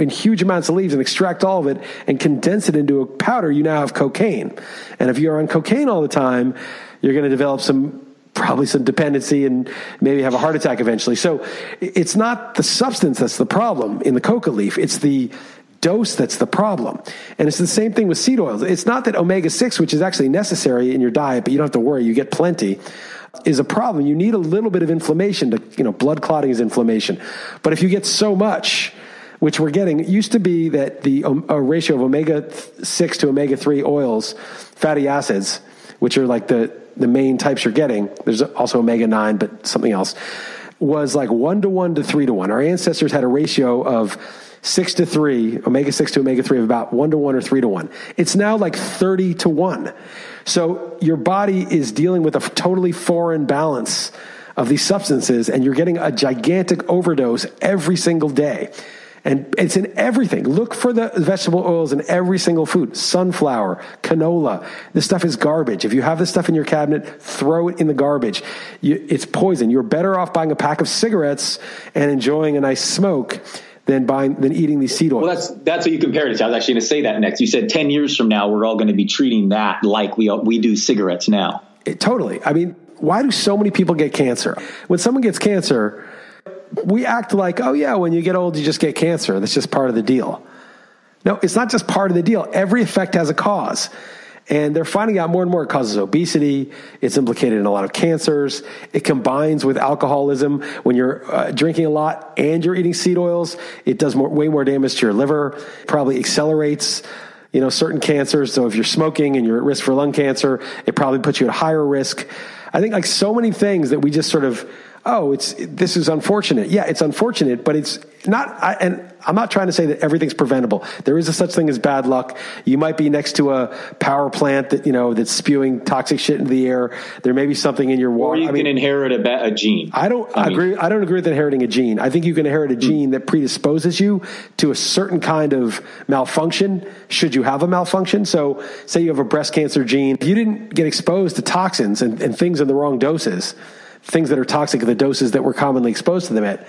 in huge amounts of leaves and extract all of it and condense it into a powder, you now have cocaine. And if you're on cocaine all the time, you're going to develop some probably some dependency and maybe have a heart attack eventually. So it's not the substance that's the problem in the coca leaf. It's the dose that's the problem. And it's the same thing with seed oils. It's not that omega 6, which is actually necessary in your diet, but you don't have to worry, you get plenty is a problem. You need a little bit of inflammation to, you know, blood clotting is inflammation. But if you get so much, which we're getting, it used to be that the um, ratio of omega 6 to omega 3 oils, fatty acids, which are like the, the main types you're getting, there's also omega 9, but something else, was like 1 to 1 to 3 to 1. Our ancestors had a ratio of 6 to 3, omega 6 to omega 3 of about 1 to 1 or 3 to 1. It's now like 30 to 1. So your body is dealing with a totally foreign balance of these substances, and you're getting a gigantic overdose every single day. And it's in everything. Look for the vegetable oils in every single food. Sunflower, canola. This stuff is garbage. If you have this stuff in your cabinet, throw it in the garbage. You, it's poison. You're better off buying a pack of cigarettes and enjoying a nice smoke than buying than eating these seed oils. Well, that's that's what you compared it to. I was actually going to say that next. You said ten years from now we're all going to be treating that like we we do cigarettes now. It, totally. I mean, why do so many people get cancer? When someone gets cancer, we act like, oh yeah, when you get old, you just get cancer. That's just part of the deal. No, it's not just part of the deal. Every effect has a cause. And they're finding out more and more it causes obesity. It's implicated in a lot of cancers. It combines with alcoholism. When you're uh, drinking a lot and you're eating seed oils, it does more, way more damage to your liver, probably accelerates you know, certain cancers. So if you're smoking and you're at risk for lung cancer, it probably puts you at higher risk. I think like so many things that we just sort of oh, it's this is unfortunate. Yeah, it's unfortunate, but it's not. I, and I'm not trying to say that everything's preventable. There is a such thing as bad luck. You might be next to a power plant that you know that's spewing toxic shit into the air. There may be something in your water. Or you I can mean, inherit a, a, gene. I don't I agree. Mean, I don't agree with inheriting a gene. I think you can inherit a hmm. gene that predisposes you to a certain kind of malfunction. Should you have a malfunction? So, say you have a breast cancer gene, you didn't get exposed to toxins and, and things in the wrong doses things that are toxic at the doses that we're commonly exposed to them at.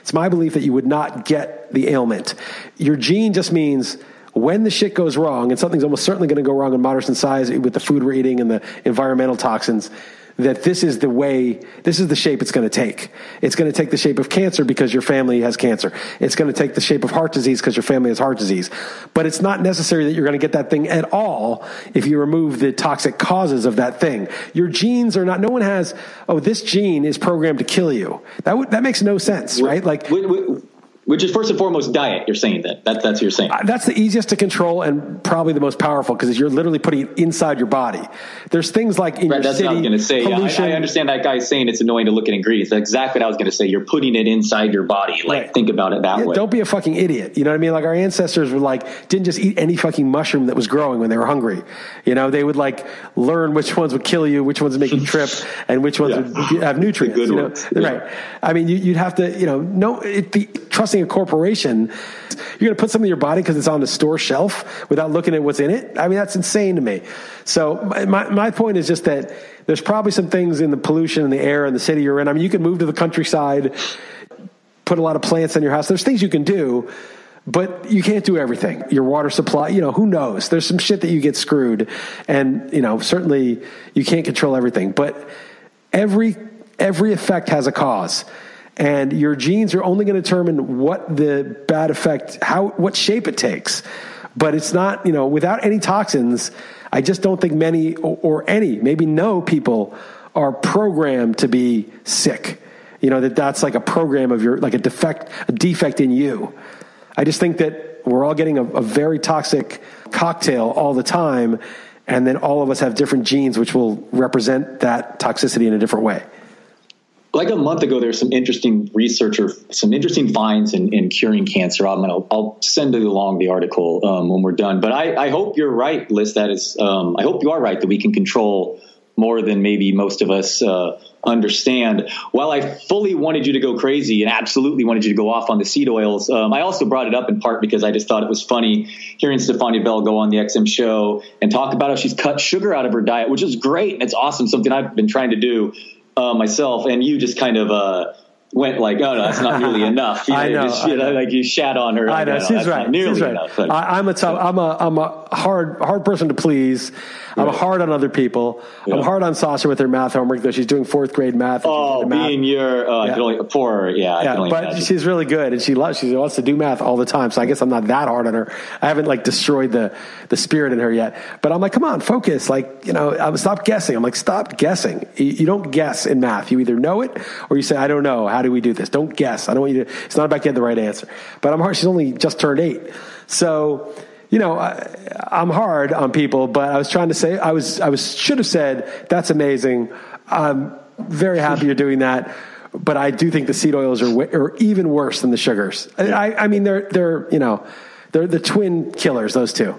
It's my belief that you would not get the ailment. Your gene just means when the shit goes wrong, and something's almost certainly going to go wrong in moderate size with the food we're eating and the environmental toxins, that this is the way, this is the shape it's going to take. It's going to take the shape of cancer because your family has cancer. It's going to take the shape of heart disease because your family has heart disease. But it's not necessary that you're going to get that thing at all if you remove the toxic causes of that thing. Your genes are not, no one has, oh, this gene is programmed to kill you. That, w- that makes no sense, right? Like, which is first and foremost diet. You're saying that. that that's what you're saying. Uh, that's the easiest to control and probably the most powerful because you're literally putting it inside your body. There's things like in right, your that's city. What I was going to say. Pollution. I, I, understand that guy saying it's annoying to look at ingredients. That's exactly what I was going to say. You're putting it inside your body. Like right. think about it that yeah, way. Don't be a fucking idiot. You know what I mean? Like our ancestors were like didn't just eat any fucking mushroom that was growing when they were hungry. You know they would like learn which ones would kill you, which ones would make you trip, and which ones yeah. would have nutrients. you know? Yeah. Right. I mean, you, would have to you know no it be a corporation you're going to put something in your body because it's on the store shelf without looking at what's in it. I mean, that's insane to me. So my, my point is just that there's probably some things in the pollution in the air in the city you're in. I mean, you can move to the countryside, put a lot of plants in your house. There's things you can do, but you can't do everything. Your water supply, you know, who knows? There's some shit that you get screwed. And, you know, certainly you can't control everything, but every, every effect has a cause and your genes are only going to determine what the bad effect how what shape it takes. But it's not you know without any toxins i just don't think many or, or any maybe no people are programmed to be sick. You know that that's like a program of your like a defect a defect in you. I just think that we're all getting a, a very toxic cocktail all the time, and then all of us have different genes which will represent that toxicity in a different way like a month ago, there's some interesting research or some interesting finds in, in curing cancer. I'm gonna, I'll send it along the article um, when we're done. But I, I, hope you're right, Liss. That is, um, I hope you are right that we can control more than maybe most of us uh, understand. While I fully wanted you to go crazy and absolutely wanted you to go off on the seed oils, um, I also brought it up in part because I just thought it was funny hearing Stephania Bell go on the XM show and talk about how she's cut sugar out of her diet, which is great and it's awesome, something I've been trying to do uh, myself, and you just kind of uh, went like, "Oh no, that's not nearly enough." You know, I know, just, you I know. like you shat on her. I know. Like, she's right. nearly she's right. enough. I, am a tough. I'm a. I'm a hard. Hard person to please. I'm Yeah. hard on other people. I'm hard on Sasha with her math homework. Though she's doing fourth grade math. and oh, math. being your uh, Yeah. only, poor, yeah, Yeah, but imagine. she's really good, and she loves. She wants to do math all the time. So I guess I'm not that hard on her. I haven't like destroyed the the spirit in her yet. But I'm like, come on, focus. Like you know, I'm stop guessing. I'm like, stop guessing. You, you don't guess in math. You either know it or you say, I don't know. How do we do this? Don't guess. I don't want you to. It's not about getting the right answer. But I'm hard. She's only just turned eight, so. You know, I, I'm hard on people, but I was trying to say I was I was should have said that's amazing. I'm very happy you're doing that but I do think the seed oils are, are even worse than the sugars. I, I mean, they're they're you know they're the twin killers. Those two.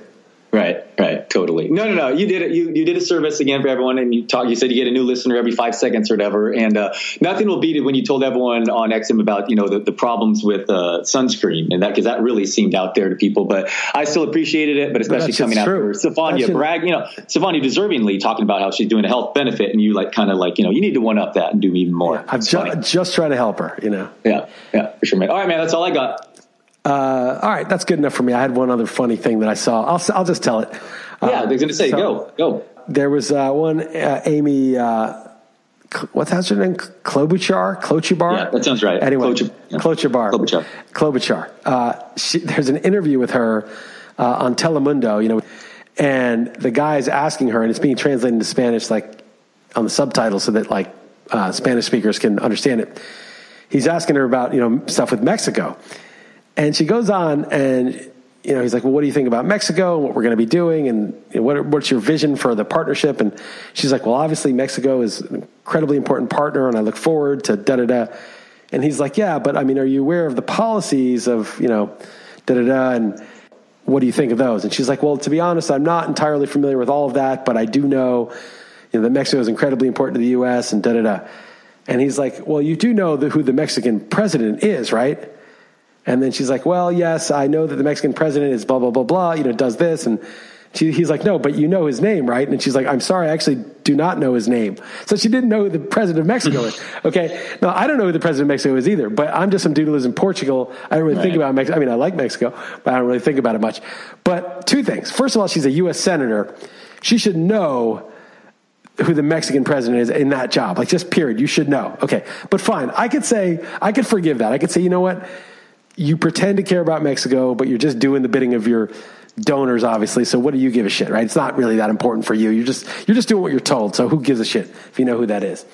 Right, right, totally. No, no, no. You did it. You you did a service again for everyone, and you talk. You said you get a new listener every five seconds or whatever, and uh, nothing will beat it when you told everyone on XM about you know the, the problems with uh, sunscreen and that because that really seemed out there to people. But I still appreciated it, but especially coming after true. Stephania brag, you know, Stephania deservingly talking about how she's doing a health benefit, and you like kind of like you know you need to one up that and do even more. I'm ju- just trying to help her. You know. yeah, yeah, for sure, man. All right, man. That's all I got. Uh, all right, that's good enough for me. I had one other funny thing that I saw. I'll I'll just tell it. Yeah, Uh, I was going to say, so- go, go. There was uh, one uh, Amy. Uh, what's that her name? Klobuchar? Klobuchar? Yeah, that sounds right. Anyway, Klobuchar, yeah. Klobuchar. Klobuchar. Klobuchar. Uh, she, there's an interview with her uh, on Telemundo, you know, and the guy is asking her, and it's being translated into Spanish, like on the subtitles, so that like uh, Spanish speakers can understand it. He's asking her about you know stuff with Mexico, and she goes on and you know he's like well what do you think about mexico and what we're going to be doing? And what, what's your vision for the partnership? And she's like well obviously mexico is an incredibly important partner and i look forward to da da da. And he's like yeah but i mean are you aware of the policies of you know da da da and what do you think of those? And she's like well to be honest i'm not entirely familiar with all of that but i do know you know that mexico is incredibly important to the us and da da da. And he's like well you do know the, who the mexican president is right and then she's like, well, yes, I know that the Mexican president is blah, blah, blah, blah, you know, does this. And she, he's like, no, but you know his name, right? And she's like, I'm sorry, I actually do not know his name. So she didn't know who the president of Mexico is. Okay. Now, I don't know who the president of Mexico is either, but I'm just some dude who lives in Portugal. I don't really think about Mexico. I mean, I like Mexico, but I don't really think about it much. But two things. First of all, she's a U.S. senator. She should know who the Mexican president is in that job. Like just period. You should know. Okay. But fine. I could say, I could forgive that. I could say, you know what? You pretend to care about Mexico, but you're just doing the bidding of your donors, obviously. So what do you give a shit, right? It's not really that important for you. You're just, you're just doing what you're told. So who gives a shit if you know who that is?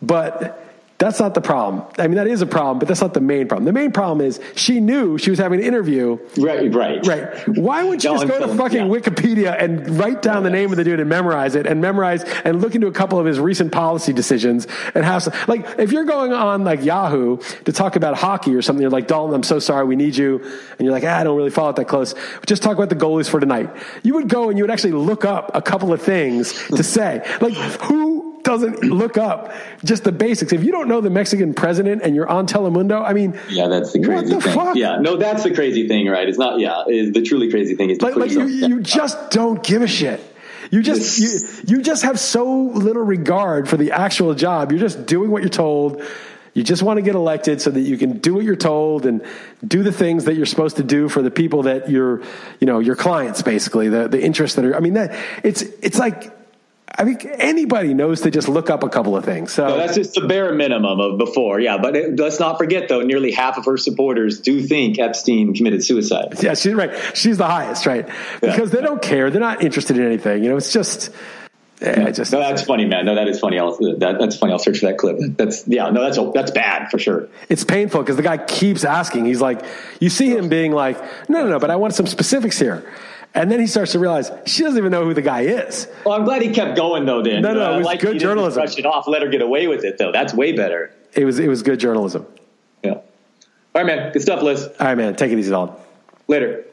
But that's not the problem. I mean, that is a problem, but that's not the main problem. The main problem is she knew she was having an interview Right, right, Right. Why wouldn't you No, just go to fucking yeah. Wikipedia and write down the name of the dude and memorize it and memorize and look into a couple of his recent policy decisions and have some, like, if you're going on like Yahoo to talk about hockey or something, you're like, Dalton, I'm so sorry, we need you. And you're like, ah, I don't really follow it that close. Just talk about the goalies for tonight. You would go and you would actually look up a couple of things to say. Like, who doesn't look up just the basics? If you don't know the Mexican president and you're on Telemundo, I mean, Yeah, that's the What crazy the thing. fuck? Yeah, no, that's the crazy thing, right? It's not. Yeah, is the truly crazy thing is like, like you, you just don't give a shit. You just you, you just have so little regard for the actual job. You're just doing what you're told. You just want to get elected so that you can do what you're told and do the things that you're supposed to do for the people that you're, you know, your clients basically, the the interests that are. I mean, that it's it's like. I mean, anybody knows to just look up a couple of things. So No, that's just the bare minimum of before. Yeah, but it, let's not forget though, nearly half of her supporters do think Epstein committed suicide. Yeah, she's right. She's the highest, right? Because they don't care. They're not interested in anything. You know, it's just Yeah, I just no, that's funny, man. No, that is funny. I'll that, that's funny. I'll search for that clip. That's yeah. No, that's that's bad for sure. it's painful because the guy keeps asking. He's like, you see him being like, no, no, no, but I want some specifics here. And then he starts to realize she doesn't even know who the guy is. Well, I'm glad he kept going though. Then No, no, Uh, it was like good journalism. Brush it off. Let her get away with it though. That's way better. It was it was good journalism. Yeah. All right, man. Good stuff, Liss. All right, man, take it easy, Dalton. Later.